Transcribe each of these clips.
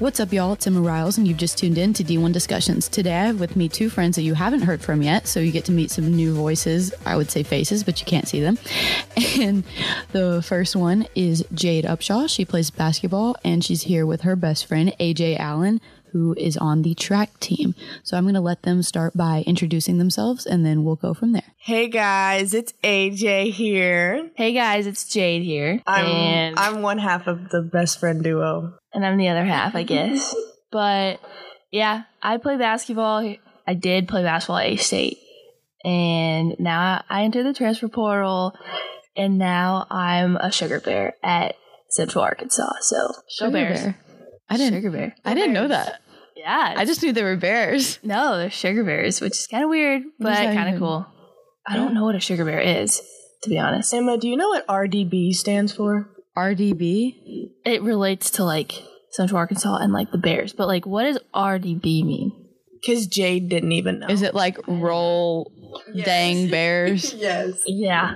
What's up, y'all? It's Emma Riales, and you've just tuned in to D1 Discussions. Today, I have with me two friends that you haven't heard from yet, so you get to meet some new voices. I would say faces, but you can't see them. And the first one is Jade Upshaw. She plays basketball, and she's here with her best friend, AJ Allen, who is on the track team. So I'm going to let them start by introducing themselves, and then we'll go from there. Hey guys, it's AJ here. Hey guys, it's Jade here. I'm and I'm one half of the best friend duo. and I'm the other half, I guess. but yeah, I play basketball. I did play basketball at A State. And now I entered the transfer portal and now I'm a sugar bear at Central Arkansas. So Sugar go Bears. Bear. I didn't. Sugar bear. I didn't know that. Yeah. I just knew they were bears. No, they're sugar bears, which is kind of weird, but does that kind of cool. I don't know what a sugar bear is, to be honest. Emma, do you know what RDB stands for? RDB. It relates to like Central Arkansas and like the Bears, but like, what does RDB mean? Because Jade didn't even know. Is it like roll dang bears? Yes. Yeah,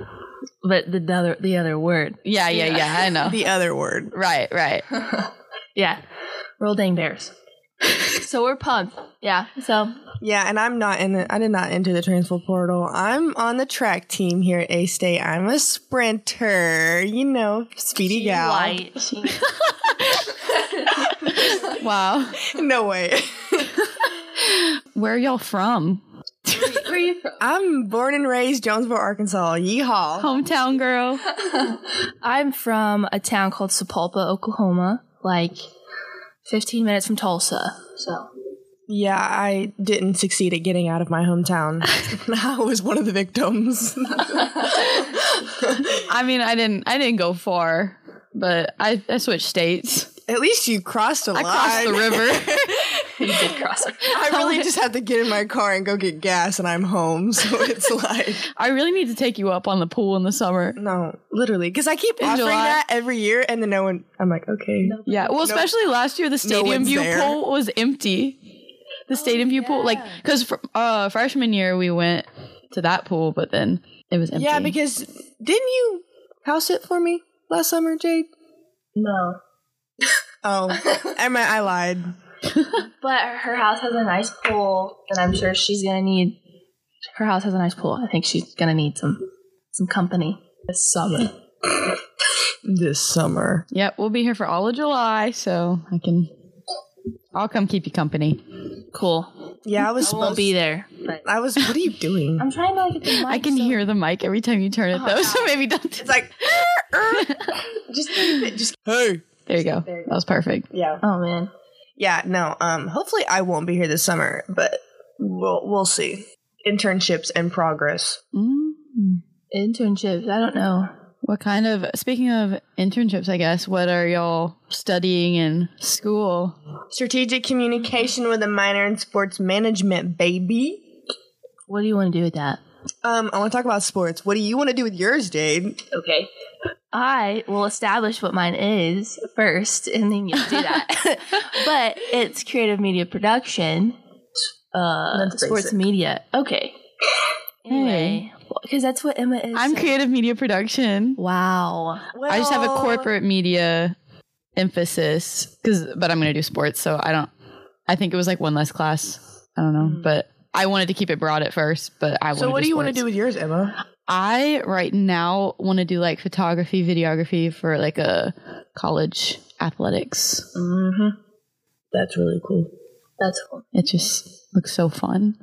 but the other the other word. Yeah, yeah, yeah. I know. The other word. right, right. Yeah, roll dang bears. so we're pumped. Yeah. So Yeah, and I'm not in the, I did not enter the transfer portal. I'm on the track team here at A State. I'm a sprinter, you know, speedy she gal. white. She, Wow. No way. Where are y'all from? where are you from? I'm born and raised Jonesboro, Arkansas. Yeehaw. Hometown girl. I'm from a town called Sapulpa, Oklahoma, like 15 minutes from Tulsa. So Yeah, I didn't succeed at getting out of my hometown. I was one of the victims. I mean, I didn't I didn't go far, but I, I switched states. At least you crossed a I line. I crossed the river. you did cross it. I really just have to get in my car and go get gas, and I'm home. So it's like, I really need to take you up on the pool in the summer. no, literally, because I keep In offering July. that every year, and then no one. I'm like, okay, Yeah, well, especially last year, the Stadium one's View there. pool was empty. The Stadium View pool, like, because fr- uh, freshman year we went to that pool, but then it was empty. yeah, because didn't you house it for me last summer, Jade? No. Oh, I meant I lied. But her house has a nice pool, and I'm sure she's gonna need. Her house has a nice pool. I think she's gonna need some some company this summer. This summer, Yep, we'll be here for all of July, so I can. I'll come keep you company. Cool. yeah, I was I won't be there, but I was. What are you doing? I'm trying to get the mic. I can so- hear the mic every time you turn it, oh, though, so maybe don't. It's like, just keep it. Just hey. There you go. That was perfect. Yeah. Oh man. Yeah, no. Um, hopefully I won't be here this summer, but we'll we'll see. Internships in progress. Mm. Internships. I don't know. What kind of, speaking of internships, I guess, what are y'all studying in school? Strategic communication with a minor in sports management, baby. What do you want to do with that? Um, I want to talk about sports. What do you want to do with yours, Jade? Okay. I will establish what mine is first, and then you'll do that. but it's creative media production, uh, That's sports basic. media. Okay. Anyway, because that's what Emma is. I'm so- creative media production. Wow. I just have a corporate media emphasis, because, but I'm going to do sports, so I don't, I think it was like one less class. I don't know, but I wanted to keep it broad at first, but I wanted to. So what do you want to do with yours, Emma? I right now want to do like photography, videography for like a college athletics. Mm-hmm. That's really cool. That's cool. It just looks so fun.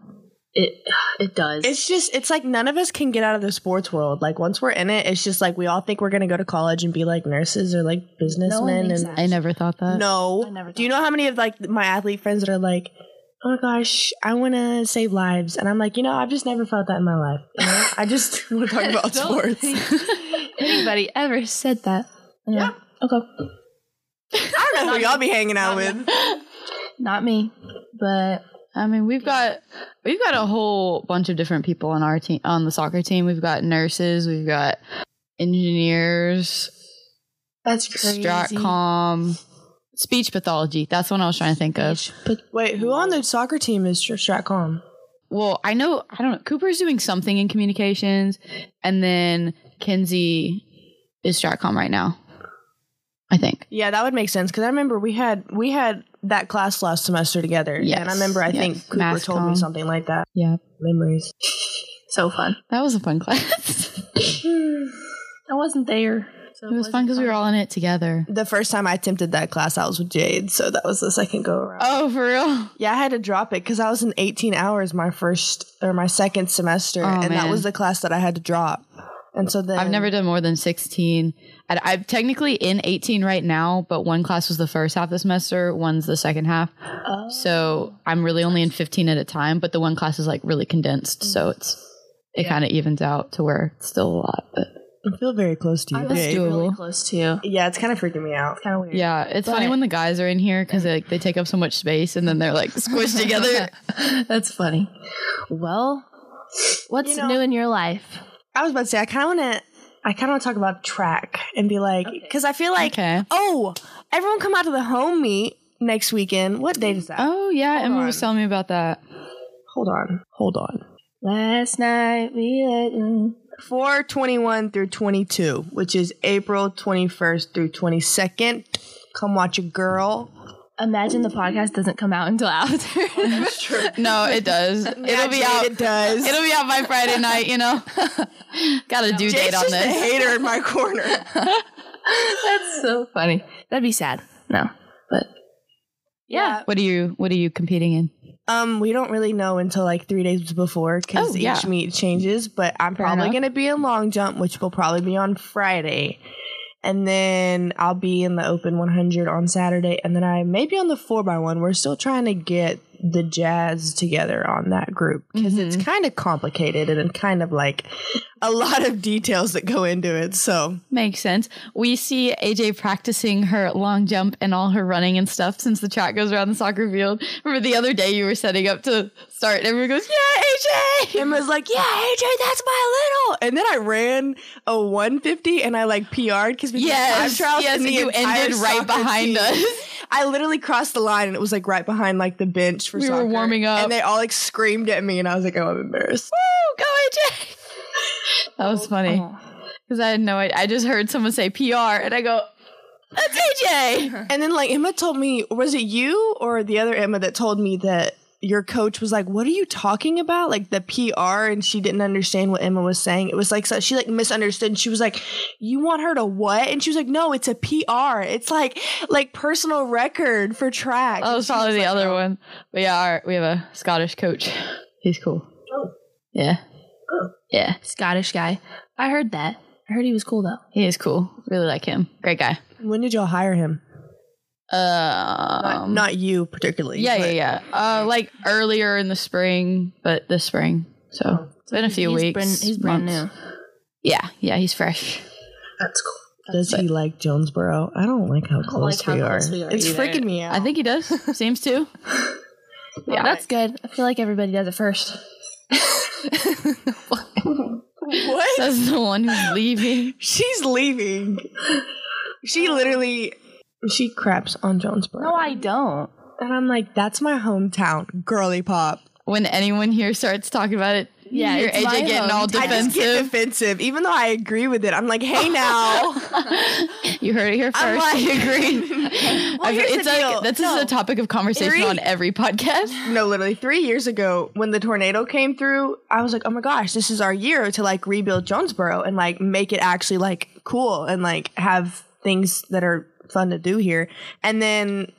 It it does. It's just it's like none of us can get out of the sports world. Like once we're in it, it's just like we all think we're gonna go to college and be like nurses or like businessmen thinks and that. I never thought that. No. I never Do you thought know how many of like my athlete friends that are like, oh my gosh, I want to save lives, and I'm like, you know, I've just never felt that in my life. You know? I just want to talk about sports. anybody ever said that. Yeah. Okay. I don't know who y'all be hanging out with. Not me, but I mean, we've got we've got a whole bunch of different people on our team on the soccer team. We've got nurses, we've got engineers, that's crazy. Stratcom, speech pathology. That's what I was trying to think of. But Wait, who on the soccer team is Stratcom? Well, I know I don't know. Cooper's doing something in communications, and then Kenzie is Stratcom right now. I think. Yeah, that would make sense because I remember we had we had that class last semester together. Yes, And I remember, I yes. think Cooper Math told comm. me something like that. Yeah. Memories. So fun. That was a fun class. I wasn't there. So it was fun because we were all in it together. The first time I attempted that class, I was with Jade, so that was the second go around. Oh, for real? Yeah, I had to drop it because I was in 18 hours my first or my second semester, Oh, and that was the class that I had to drop. And so then I've never done more than 16. I, I'm technically in 18 right now, but one class was the first half of the semester, one's the second half. So oh. I'm really only in 15 at a time, but the one class is like really condensed. So mm. it's, it kind of evens out to where it's still a lot. But I feel very close to you. That's Jade. doable. really close to. You. Yeah, it's kind of freaking me out. It's kind of weird. yeah, it's funny when the guys are in here because they, like, they take up so much space and then they're like squished together. That's funny. Well, what's You know- new in your life? I was about to say I kind of want to. I kind of want to talk about track and be like, because I feel like, Okay. oh, everyone come out to the home meet next weekend. What date is that? Oh, yeah. Emma on. was telling me about that. Hold on, hold on. Last night we let mm. 421 through 22, which is April 21st through 22nd. Come watch a girl. Imagine the podcast doesn't come out until after. No, it does. It'll be out. It does. It'll be out by Friday night, you know? Got a due Jade's date on just a this. hater in my corner. That's so funny. That'd be sad. No, but yeah. What are you what are you competing in? Um, we don't really know until like three days before because Oh, yeah. each meet changes. But I'm probably enough. going to be in long jump, which will probably be on Friday, and then I'll be in the open 100 on Saturday, and then I may be on the four by one. We're still trying to get the jazz together on that group because it's Mm-hmm. kind of complicated and kind of like a lot of details that go into it. So Makes sense. We see AJ practicing her long jump and all her running and stuff since the track goes around the soccer field. Remember the other day you were setting up to start and everyone goes, Yeah, AJ! Emma's like, yeah, AJ, that's my little. And then I ran a 150 and I like PR'd because we did Yes, time trials yes, and you ended right behind team- us. I literally crossed the line and it was like right behind like the bench for We were warming up. And they all like screamed at me and I was like, oh, I'm embarrassed. Woo, go AJ! That was funny. Oh. Because I had no idea. I just heard someone say PR and I go, That's AJ! And then like Emma told me, was it you or the other Emma that told me that your coach was like, "What are you talking about?" Like the PR, and she didn't understand what Emma was saying. It was like so she like misunderstood. And she was like, "You want her to what?" And she was like, "No, it's a PR. It's like like personal record for track." Oh, was probably the other one. But yeah, our, we have a Scottish coach. He's cool. Oh. Yeah. Oh. Yeah. Scottish guy. I heard that. I heard he was cool though. He is cool. Really like him. Great guy. When did y'all hire him? Um, Not you particularly. yeah, but- yeah, yeah. Uh, like earlier in the spring, but this spring. So it's been a few he's weeks. Brand, he's brand new. Yeah, yeah, he's fresh. That's cool. Does he like Jonesboro? I don't like how close, like how we, close are. we are It's either. freaking me out. I think he does. Seems to. Yeah, that's good. I feel like everybody does it first. what? That's the one who's leaving. She's leaving. She literally she craps on Jonesboro. No, I don't. and I'm like, that's my hometown, girly pop. When anyone here starts talking about it, Yeah, you hear AJ getting all hometown. I just get defensive. defensive, even though I agree with it. I'm like, hey now. You heard it here first. I'm like- I agree. I feel- here's it's the like deal. this No. is a topic of conversation Three- on every podcast. no, literally three years ago when the tornado came through, I was like, oh my gosh, this is our year to like rebuild Jonesboro and like make it actually like cool and like have things that are fun to do here. And then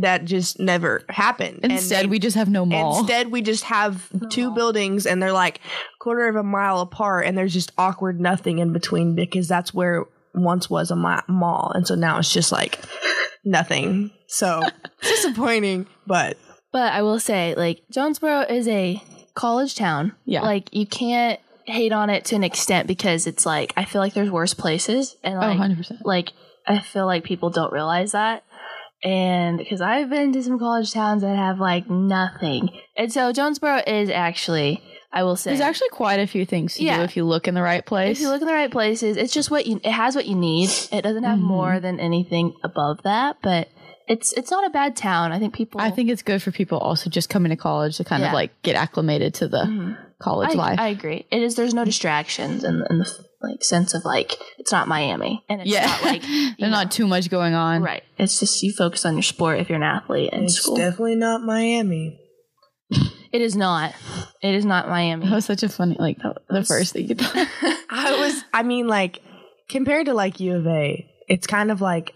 that just never happened. And Instead, they- we just have no mall. Instead, we just have two buildings and they're like quarter of a mile apart, and there's just awkward nothing in between because that's where once was a ma- mall, and so now it's just like nothing. So it's disappointing, but But I will say, like, Jonesboro is a college town. Yeah. Like, you can't hate on it to an extent because it's like, I feel like there's worse places. And, oh, like, 100%. like, I feel like people don't realize that. And because I've been to some college towns that have, like, nothing. And so Jonesboro is actually, I will say, There's actually quite a few things to Yeah. do if you look in the right place. if you look in the right places, it's just what you, it has what you need. It doesn't have Mhm. more than anything above that, but it's, it's not a bad town. I think people, I think it's good for people also just coming to college to kind of like get acclimated to the college I, life. I agree. It is. There's no distractions in, in the like sense of like it's not Miami and it's yeah, not like you there's not too much going on. right. It's just you focus on your sport if you're an athlete in It's school. definitely not Miami. it is not. It is not Miami. That was such a funny, like the was- first thing you thought. I was, I mean, like, compared to like U of A, it's kind of like,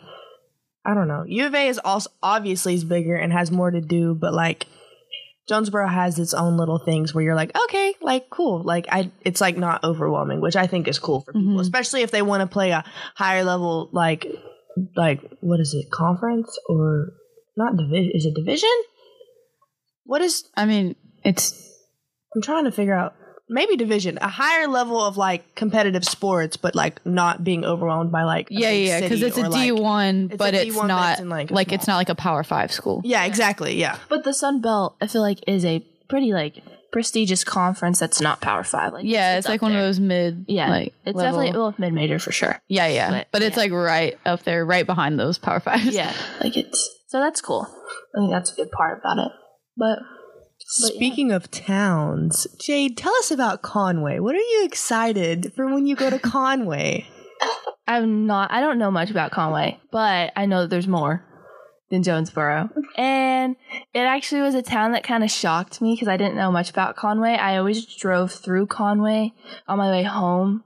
I don't know. U of A is also obviously is bigger and has more to do, but like, Jonesboro has its own little things where you're like, okay, like cool, like I, it's like not overwhelming, which I think is cool for people, Mhm. especially if they want to play a higher level, like, like what is it, conference or not division? Is it division? What is I mean, it's I'm trying to figure out maybe division, a higher level of like competitive sports, but like not being overwhelmed by like a yeah, big yeah, because it's a or, like- D one, it's but it's D1 not in, like, like, it's not like a Power Five school. Yeah, exactly. Yeah, But the Sun Belt, I feel like, is a pretty like prestigious conference that's not Power Five. Like Yeah, it's, up like one there. of those mid. Yeah, like it's level- definitely well mid major for sure. Yeah, yeah, but- but, it's yeah. like right up there, right behind those Power Fives. Yeah, like it's so that's cool. I think that's a good part about it. But But, yeah. Speaking of towns, Jade, tell us about Conway. What are you excited for when you go to Conway? I'm not. I don't know much about Conway, but I know that there's more than Jonesboro. And it actually was a town that kind of shocked me because I didn't know much about Conway. I always drove through Conway on my way home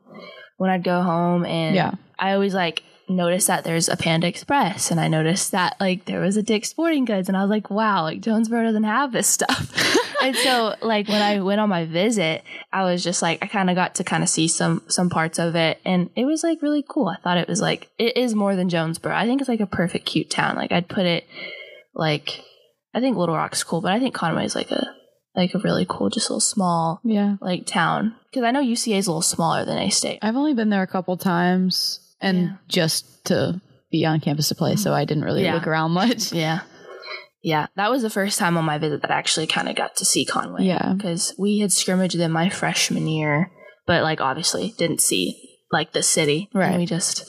when I'd go home, and Yeah. I always like noticed that there's a Panda Express, and I noticed that like there was a Dick's Sporting Goods, and I was like, wow, like Jonesboro doesn't have this stuff. and so like when I went on my visit, I was just like I kind of got to kind of see some some parts of it, and it was like really cool. I thought it was like it is more than Jonesboro. I think it's like a perfect cute town. Like I'd put it like I think Little Rock's cool, but I think Conway is like a like a really cool, just little small yeah. like town because I know UCA is a little smaller than A State. I've only been there a couple times, and Yeah. just to be on campus to play, so mm. I didn't really Yeah. look around much. Yeah. Yeah, that was the first time on my visit that I actually kind of got to see Conway. Yeah. Because we had scrimmaged them my freshman year, but like obviously didn't see like the city. And Right. we just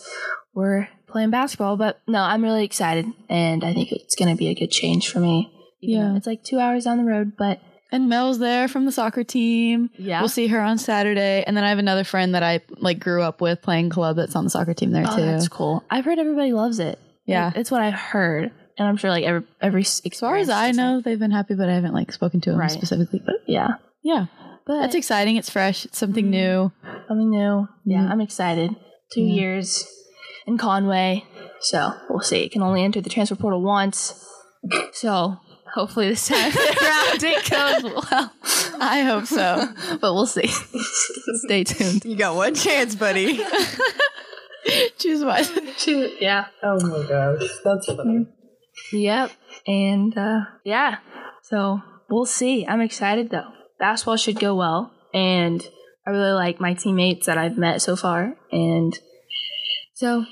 were playing basketball. But no, I'm really excited and I think it's going to be a good change for me. Yeah. It's like two hours down the road, but And Mel's there from the soccer team. yeah. We'll see her on Saturday, and then I have another friend that I like grew up with playing club that's on the soccer team there Oh, too. that's cool. I've heard everybody loves it. Yeah. Like, it's what I've heard. And I'm sure like every, every As far as I know, they've been happy, but I haven't like spoken to them Right. specifically. But Yeah. yeah, But that's exciting. It's fresh. It's something Mhm. new. something new. Yeah, Mhm. I'm excited. Two Yeah. years in Conway. So we'll see. Can only enter the transfer portal once. So hopefully this time around it goes well. I hope so. But we'll see. Stay tuned. You got one chance, buddy. Choose wise. yeah. oh my gosh, that's funny. Yep. And uh, yeah. So we'll see. I'm excited though. Basketball should go well. And I really like my teammates that I've met so far. And so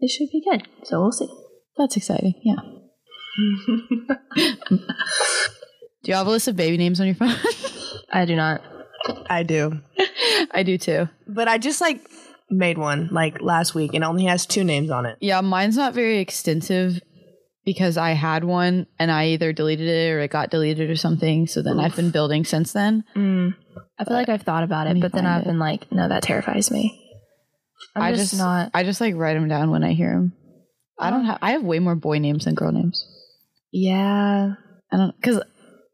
it should be good. So we'll see. That's exciting. Yeah. Do you have a list of baby names on your phone? I do not. I do, I do too. but I just like made one like last week and only has two names on it. Yeah, mine's not very extensive because I had one and I either deleted it or it got deleted or something. So then I've been building since then. Mm. I feel like I've thought about it, but then I've it. been like, no, that terrifies me. I'm I just, just not. I just like write them down when I hear them. I don't have. I have way more boy names than girl names. Yeah, I don't because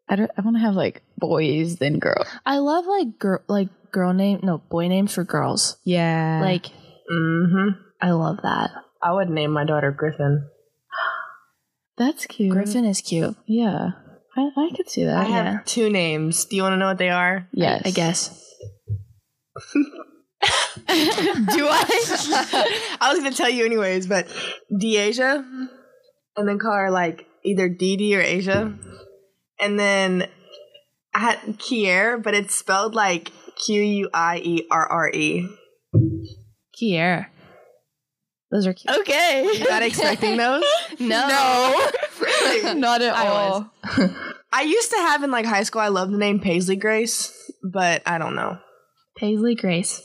I don't. I want to have like boys than girls. I love like girl, like girl name, no boy names for girls. Yeah, Like Mm-hmm. I love that. I would name my daughter Griffin. that's cute. Griffin is cute. Yeah, I, I could see that. I have two names. Do you want to know what they are? yes, I guess. do I? I was gonna tell you anyways, but Deasia, and then call her like either Dee Dee or Asia, hmm. and then I had Kier, but it's spelled like Q U I E R R E. Kier. Those are cute. okay. You not expecting those? No. No. really? Not at I all. I used to have in like high school. I love the name Paisley Grace, but I don't know. Paisley Grace.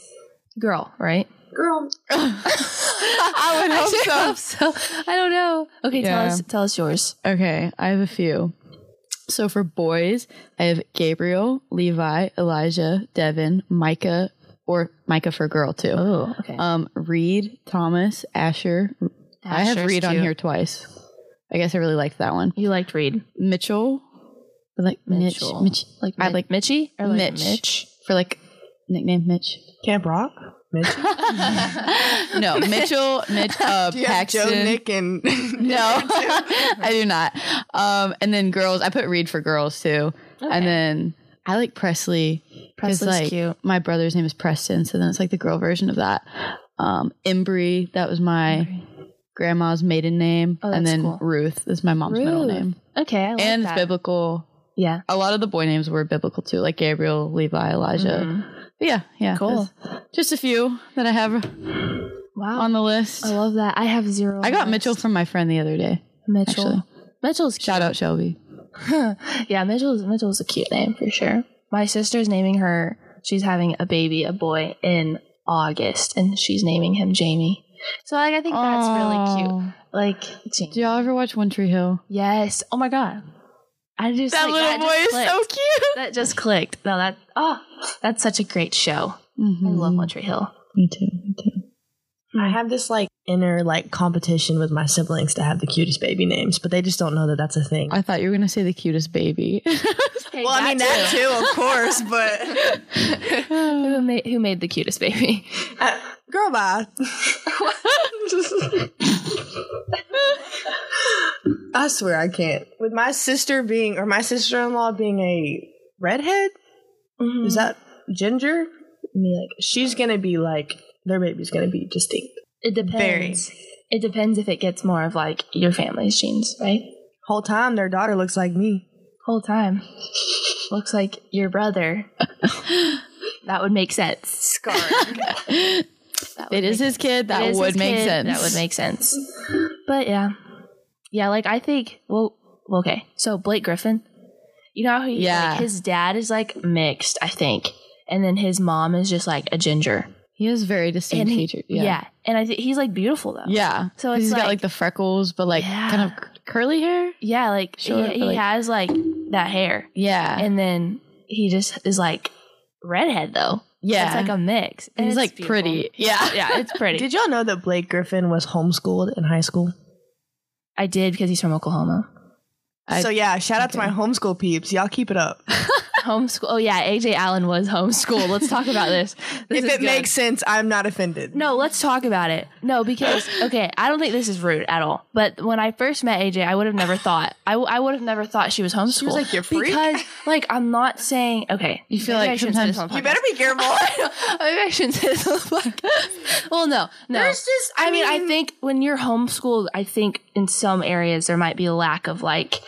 Girl, right? Girl, I would hope so. hope so. I don't know. Okay, tell us tell us yours. Okay, I have a few. So for boys, I have Gabriel, Levi, Elijah, Devin, Micah, or Micah for girl too. Oh, okay. Um, Reed, Thomas, Asher. I have Asher's Reed on here twice. I guess I really liked that one. You liked Reed. Mitchell, I like Mitchell. Mitch, Mitch, Like I like Mitchie or like Mitch. Mitch. for like nickname Mitch. Camp Rock. Mitch. No, Mitchell, Mitch, uh, Do you have Joe, Nick, and No, I do not. Um, and then girls, I put Reed for girls too. Okay. And then I like Presley. Presley's like, cute. My brother's name is Preston, so then it's like the girl version of that. Um, Embry, that was my grandma's maiden name, Oh, and then cool. Ruth is my mom's middle name. Okay, I like and that. it's biblical. Yeah. A lot of the boy names were biblical too, like Gabriel, Levi, Elijah. Mhm. Yeah, yeah, Cool. Just a few that I have Wow. on the list. I love that. I have zero. I got the Mitchell from my friend the other day. Mitchell. actually. Mitchell's Shout out Shelby. cute. yeah, Mitchell's Mitchell's a cute name for sure. My sister's naming her. She's having a baby, a boy, in August, and she's naming him Jamie. So like, I think that's really cute. Like, Jamie. Do y'all ever watch One Tree Hill? yes. Oh my god. I just That like, little that boy just is so cute. That just clicked. No, that oh, that's such a great show. I Mhm. love One Tree Hill. Me too. I have this like inner like competition with my siblings to have the cutest baby names, but they just don't know that that's a thing. I thought you were gonna say the cutest baby. well, I mean that too, of course, but Who made, who made the cutest baby? uh, girl, bye. I swear I can't. With my sister being, or my sister in law being a redhead, Mm-hmm. is that ginger? Me like she's gonna be like their baby's gonna be distinct. It depends. It depends if it gets more of like your family's genes, right? Whole time their daughter looks like me. Whole time. Looks like your brother. that would make sense. Scar. it is his kid. That would make sense. That would make sense. But yeah. Yeah, like I think well well, okay. So Blake Griffin. You know how he Yeah. like, his dad is like mixed, I think. And then his mom is just like a ginger. He has very distinct And he, features. yeah. Yeah. And I think he's like beautiful though. Yeah. so it's he's got like- like the freckles, but like Yeah. kind of curly hair. Yeah, like Short, he, he like- has like that hair. Yeah. and then he just is like redhead though. yeah. it's like a mix. And he's it's like beautiful. pretty. Yeah. Yeah, it's pretty. Did y'all know that Blake Griffin was homeschooled in high school? I did because he's from Oklahoma. I- so yeah, shout out to my homeschool peeps. Y'all keep it up. Homeschool. Oh yeah, AJ Allen was homeschooled. Let's talk about this. This if it good. makes sense, I'm not offended. No, let's talk about it. No, because okay, I don't think this is rude at all. But when I first met AJ, I would have never thought. I, w- I would have never thought she was homeschooled. like, "You freak." because like I'm not saying okay. You feel like I shouldn't say this sometimes- You better be careful. Maybe I shouldn't say this on the podcast. Well, no, no. There's just- I I mean, I think when you're homeschooled, I think in some areas there might be a lack of like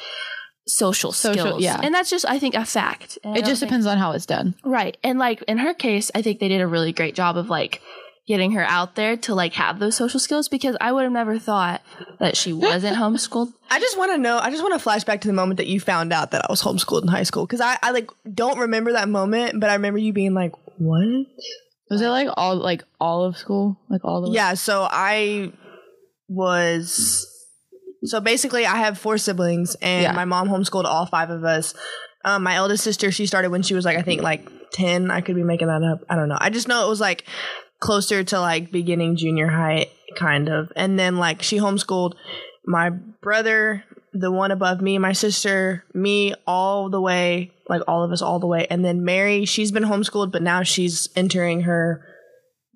social Social- skills. yeah. and that's just I think a fact. And It just think- depends on how it's done. right? And like in her case, I think they did a really great job of like getting her out there to like have those social skills because I would have never thought that she wasn't homeschooled. I just want to know. I just want to flash back to the moment that you found out that I was homeschooled in high school because I, I like don't remember that moment, but I remember you being like, "What?" Was it like all like all of school? Like all the? Yeah. So I was. So basically, I have four siblings, and Yeah. my mom homeschooled all five of us. Um, my eldest sister, she started when she was like I think like ten. I could be making that up. I don't know. I just know it was like closer to like beginning junior high, kind of. And then like she homeschooled my brother, the one above me, my sister, me, all the way, like all of us all the way. And then Mary, she's been homeschooled, but now she's entering her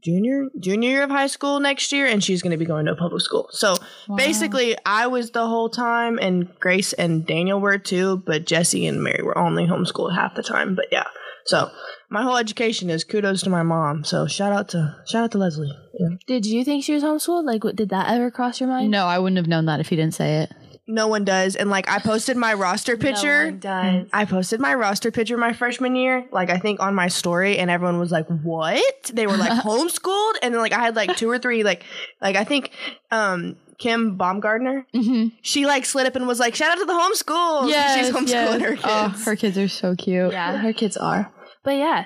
junior junior year of high school next year and she's going to be going to a public school. So basically I was the whole time and Grace and Daniel were too, but Jesse and Mary were only homeschooled half the time, but yeah. So my whole education is kudos to my mom. So shout out to shout out to Leslie. Yeah. Did you think she was homeschooled? Like, what, did that ever cross your mind? No, I wouldn't have known that if you didn't say it. No one does and like I posted my roster picture. one does. I posted my roster picture my freshman year, like I think on my story, and everyone was like, "What?" They were like homeschooled, and then like I had like two or three, like like I think um Kim Baumgartner, Mm-hmm. she like slid up and was like, "Shout out to the homeschool." Yeah, she's homeschooling her kids. Oh, her kids are so cute. Yeah, her kids are. But yeah,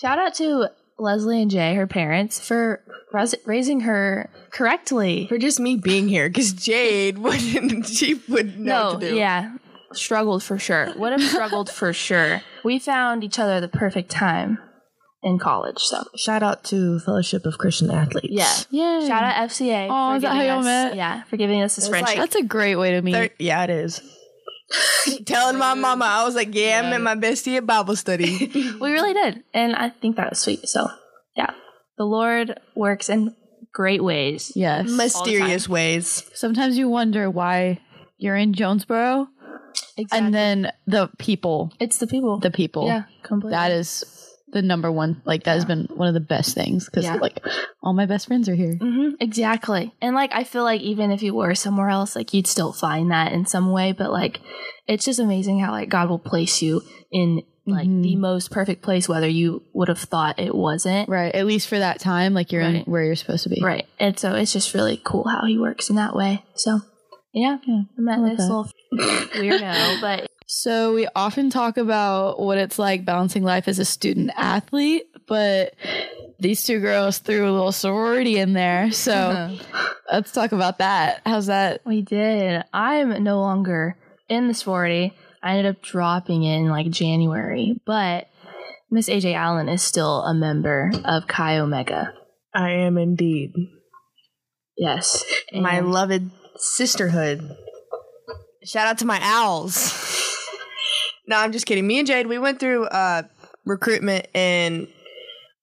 shout out to Leslie and Jay, her parents, for ras- raising her correctly. For just me being here, because Jade wouldn't, she would know no, what to do. yeah, struggled for sure. Would have struggled for sure. We found each other the perfect time. in college. So Shout out to Fellowship of Christian Athletes. yeah. Yeah. Shout out FCA. Oh, for is that how giving y'all us- met? Yeah, for giving us this It's friendship. like- That's a great way to meet. Thir- yeah, it is. Telling my mama, I was like, yeah, I'm met my bestie at Bible study. we really did, and I think that was sweet. So yeah, the Lord works in great ways. yes. Mysterious ways. Sometimes you wonder why you're in Jonesboro, Exactly. and then the people, it's the people. the people. yeah, completely. That is the number one. Like that has been one of the best things because Yeah. like all my best friends are here. hmm exactly. And like, I feel like even if you were somewhere else, like you'd still find that in some way. But like, it's just amazing how like God will place you in like Mhm. the most perfect place, whether you would have thought it wasn't. Right. At least for that time, like you're in where you're supposed to be. Right. And so it's just really cool how he works in that way. So yeah, Yeah, I met I this that. little weirdo, but So we often talk about what it's like balancing life as a student athlete, but these two girls threw a little sorority in there. So uh-huh. let's talk about that. How's that? we did. I'm no longer in the sorority. I ended up dropping in like January, but Miss AJ Allen is still a member of Chi Omega. I am indeed. Yes. My And- loved sisterhood. Shout out to my owls. No, I'm just kidding. Me and Jade, we went through uh, recruitment in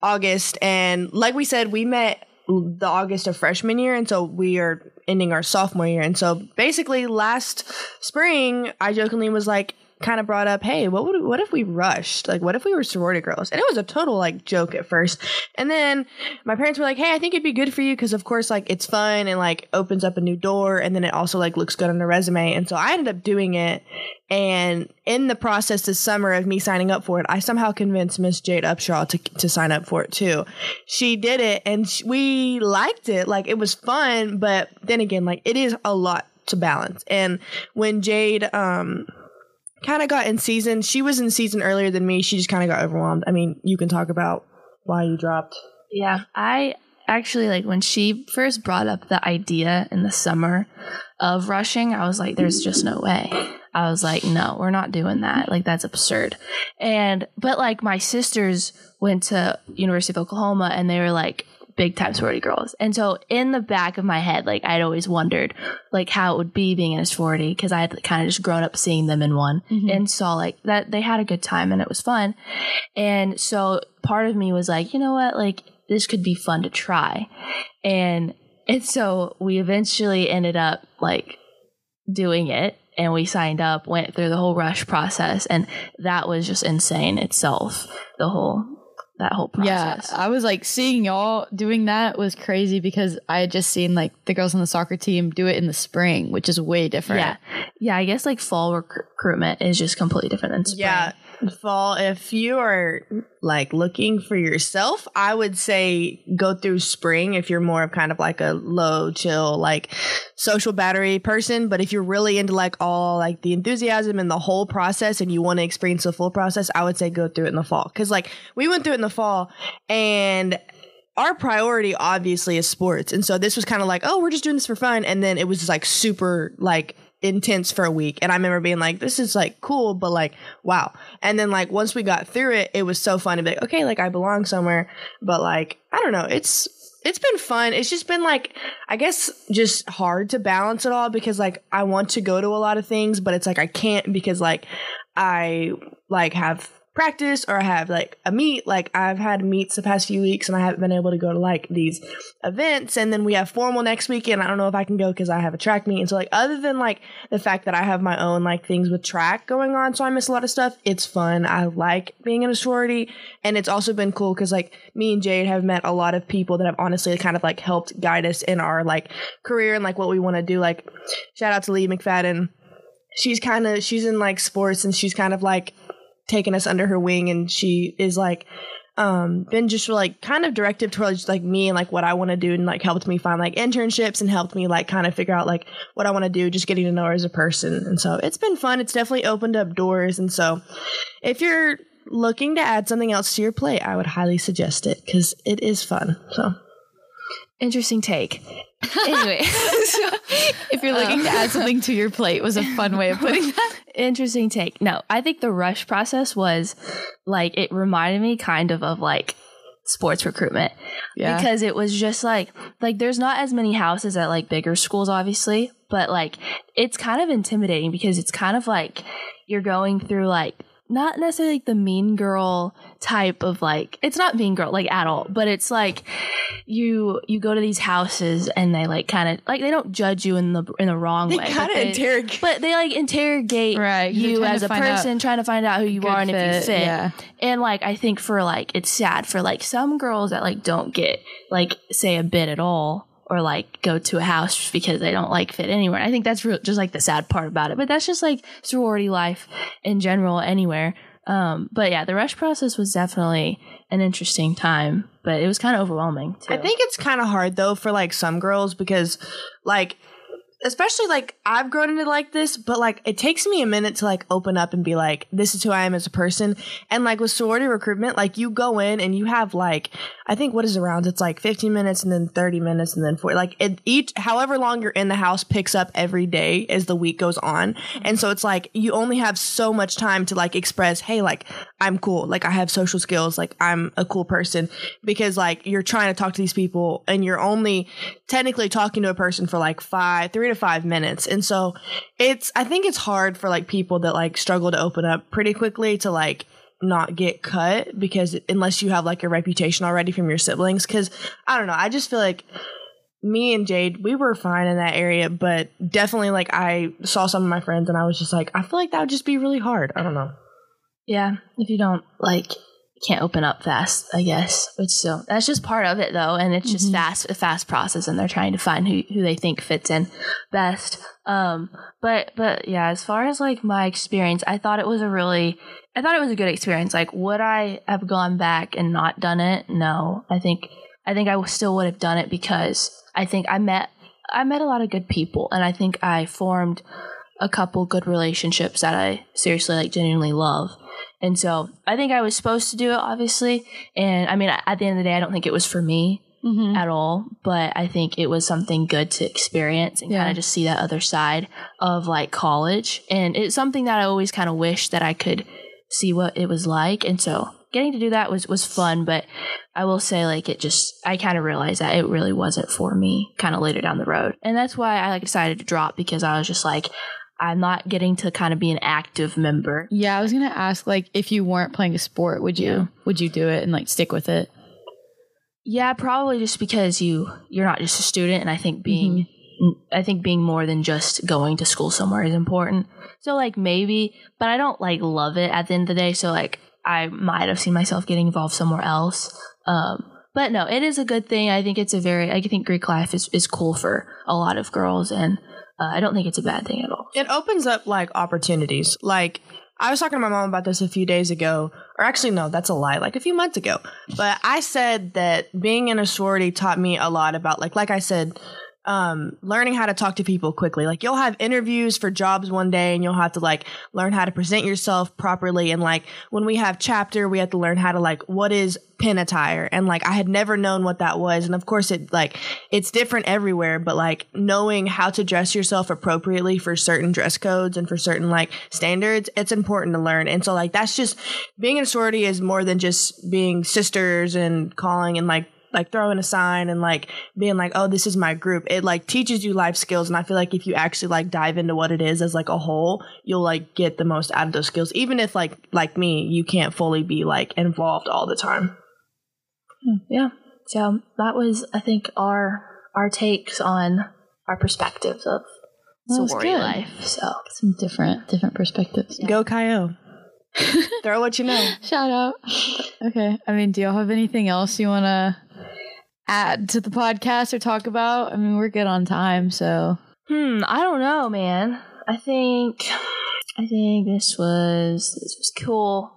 August, and like we said, we met the August of freshman year, and so we are ending our sophomore year. And so basically, last spring, I jokingly was like, kind of brought up, hey, what would what if we rushed? Like, what if we were sorority girls? And it was a total like joke at first, and then my parents were like, hey, I think it'd be good for you because of course like it's fun and like opens up a new door, and then it also like looks good on the resume. And so I ended up doing it. And in the process this summer of me signing up for it, I somehow convinced Miss Jade Upshaw to, to sign up for it too. She did it and sh- we liked it. Like it was fun, but then again, like it is a lot to balance. And when Jade, um, kind of got in season, she was in season earlier than me. She just kind of got overwhelmed. I mean, you can talk about why you dropped. Yeah, I actually like when she first brought up the idea in the summer of rushing, I was like, there's just no way. I was like, no, we're not doing that. Like that's absurd. And but like my sisters went to University of Oklahoma and they were like big time sorority girls. And so in the back of my head, like I'd always wondered like how it would be being in a sorority because I had kind of just grown up seeing them in one mm-hmm. and saw like that they had a good time and it was fun. And so part of me was like, you know what, like this could be fun to try. And and so we eventually ended up like doing it and we signed up, went through the whole rush process and that was just insane itself. The whole that whole process. Yeah, I was like seeing y'all doing that was crazy because I had just seen like the girls on the soccer team do it in the spring, which is way different. Yeah. Yeah, I guess like fall recru- recruitment is just completely different than spring. Yeah. Fall, if you are like looking for yourself, I would say go through spring if you're more of kind of like a low, chill, like social battery person. But if you're really into like all like the enthusiasm and the whole process and you want to experience the full process, I would say go through it in the fall. Cause like we went through it in the fall and our priority obviously is sports. And so this was kind of like, oh, we're just doing this for fun. And then it was like super like intense for a week. And I remember being like, this is like cool, but like, wow. And then like once we got through it, it was so fun to be like, okay, like I belong somewhere. But like, I don't know, it's it's been fun. It's just been like, I guess just hard to balance it all because like I want to go to a lot of things, but it's like I can't because like I like have practice or I have like a meet. Like I've had meets the past few weeks and I haven't been able to go to like these events. And then we have formal next weekend. I don't know if I can go because I have a track meet. And so like other than like the fact that I have my own like things with track going on, so I miss a lot of stuff. It's fun. I like being in a sorority, and it's also been cool because like me and Jade have met a lot of people that have honestly kind of like helped guide us in our like career and like what we want to do. Like shout out to Lee McFadden. She's kind of she's in like sports and she's kind of like taken us under her wing and she is like um been just like kind of directive towards like me and like what I want to do and like helped me find like internships and helped me like kind of figure out like what I want to do just getting to know her as a person. And so it's been fun. It's definitely opened up doors. And so if you're looking to add something else to your plate I would highly suggest it cuz it is fun. So. Interesting take. Anyway, so, If you're looking to add something to your plate was a fun way of putting that. interesting take. No, I think the rush process was like it reminded me kind of of like sports recruitment Yeah. because it was just like like there's not as many houses at like bigger schools obviously but like it's kind of intimidating because it's kind of like you're going through like not necessarily like the mean girl type of like it's not mean girl like at all but it's like you you go to these houses and they like kind of like they don't judge you in the in the wrong They way but kind of they- interrogate. but they like interrogate Right, you as a person trying to find out who you are and if you fit, fit yeah. and like I think for like it's sad for like some girls that like don't get like say a bit at all or like go to a house because they don't like fit anywhere. I think that's real, just like the sad part about it. But that's just like sorority life in general anywhere. Um, but yeah, the rush process was definitely an interesting time, but it was kind of overwhelming too. I think it's kind of hard though for like some girls because like especially like I've grown into like this, but like it takes me a minute to like open up and be like, this is who I am as a person. And like with sorority recruitment, like you go in and you have like, I think what is around, it's like 15 minutes and then 30 minutes and then 40, like it, each, however long you're in the house picks up every day as the week goes on. And so it's like you only have so much time to like express, hey, like I'm cool. Like I have social skills. Like I'm a cool person because like you're trying to talk to these people and you're only technically talking to a person for like five, three to five minutes. And so it's, I think it's hard for like people that like struggle to open up pretty quickly to like not get cut because unless you have like a reputation already from your siblings. Cause I don't know. I just feel like me and Jade, we were fine in that area, but definitely like I saw some of my friends and I was just like, I feel like that would just be really hard. I don't know. Yeah, if you don't like can't open up fast, I guess. Which so that's just part of it though, and it's just fast a fast process and they're trying to find who who they think fits in best. Um but but yeah, as far as like my experience, I thought it was a really I thought it was a good experience. Like would I have gone back and not done it? No. I think I think I still would have done it because I think I met I met a lot of good people and I think I formed a couple good relationships that I seriously like genuinely love. And so I think I was supposed to do it, obviously. And I mean, at the end of the day, I don't think it was for me Mm-hmm. at all, but I think it was something good to experience and Yeah. kind of just see that other side of like college. And it's something that I always kind of wish that I could see what it was like. And so getting to do that was, was fun, but I will say like it just, I kind of realized that it really wasn't for me kind of later down the road. And that's why I like decided to drop because I was just like, I'm not getting to kind of be an active member. Yeah, I was gonna ask like if you weren't playing a sport, would you would you do it and like stick with it? Yeah, probably just because you you're not just a student, and I think being I think being more than just going to school somewhere is important. So like maybe, but I don't like love it at the end of the day. So like I might have seen myself getting involved somewhere else. Um, but no, it is a good thing. I think it's a very I think Greek life is is cool for a lot of girls, and uh, I don't think it's a bad thing at all. It opens up like opportunities. Like I was talking to my mom about this a few days ago, or actually no, that's a lie, like a few months ago. But I said that being in a sorority taught me a lot about like like I said, um, learning how to talk to people quickly. Like you'll have interviews for jobs one day and you'll have to like learn how to present yourself properly. And like when we have chapter, we have to learn how to like what is pin attire. And like I had never known what that was. And of course it like it's different everywhere, but like knowing how to dress yourself appropriately for certain dress codes and for certain like standards, it's important to learn. And so like that's just being in a sorority is more than just being sisters and calling and like like throwing a sign and like being like, oh, this is my group. It like teaches you life skills. And I feel like if you actually like dive into what it is as like a whole, you'll like get the most out of those skills. Even if like like me, you can't fully be like involved all the time. Hmm, yeah. So that was, I think, our our takes on our perspectives of That was sorority life. So Some different different perspectives. Go Chi O. Throw what you know. Shout out. Okay. I mean, do y'all have anything else you want to add to the podcast or talk about? I mean, we're good on time, so Hmm, I don't know, man. I think I think this was this was cool.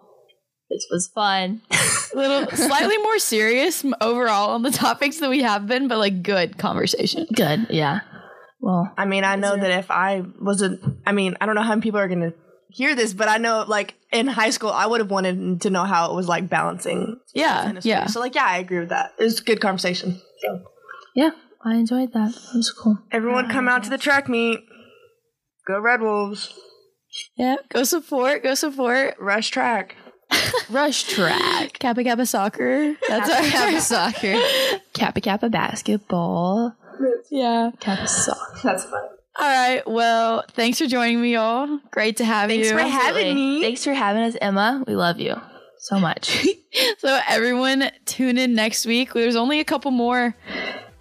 This was fun. a little slightly more serious overall on the topics that we have been, but like good conversation. Good, yeah. Well, I mean, I know that if I wasn't, I mean, I don't know how many people are going to hear this, but I know like in high school, I would have wanted to know how it was like balancing. Yeah, in a school. yeah. So like, yeah, I agree with that. It was a good conversation. So yeah, I enjoyed that. It was cool. everyone come out to the track meet. Go Red Wolves. Yeah, go support, go support. Rush track. rush track, Kappa Kappa soccer. That's our Kappa soccer, Kappa Kappa basketball, yeah. Kappa soccer. That's fun. All right. Well, thanks for joining me, y'all. Great to have Thanks you. for having me. Thanks for having us, Emma. We love you so much. So everyone tune in next week. There's only a couple more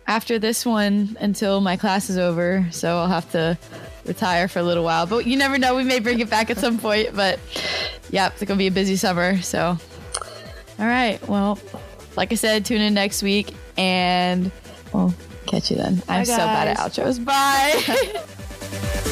after this one until my class is over. So I'll have to retire for a little while. But you never know. We may bring it back at some point. But yeah, it's gonna be a busy summer. So all right. Well, like I said, tune in next week and we'll Catch you then. I'm Bye, so bad at outros. Bye.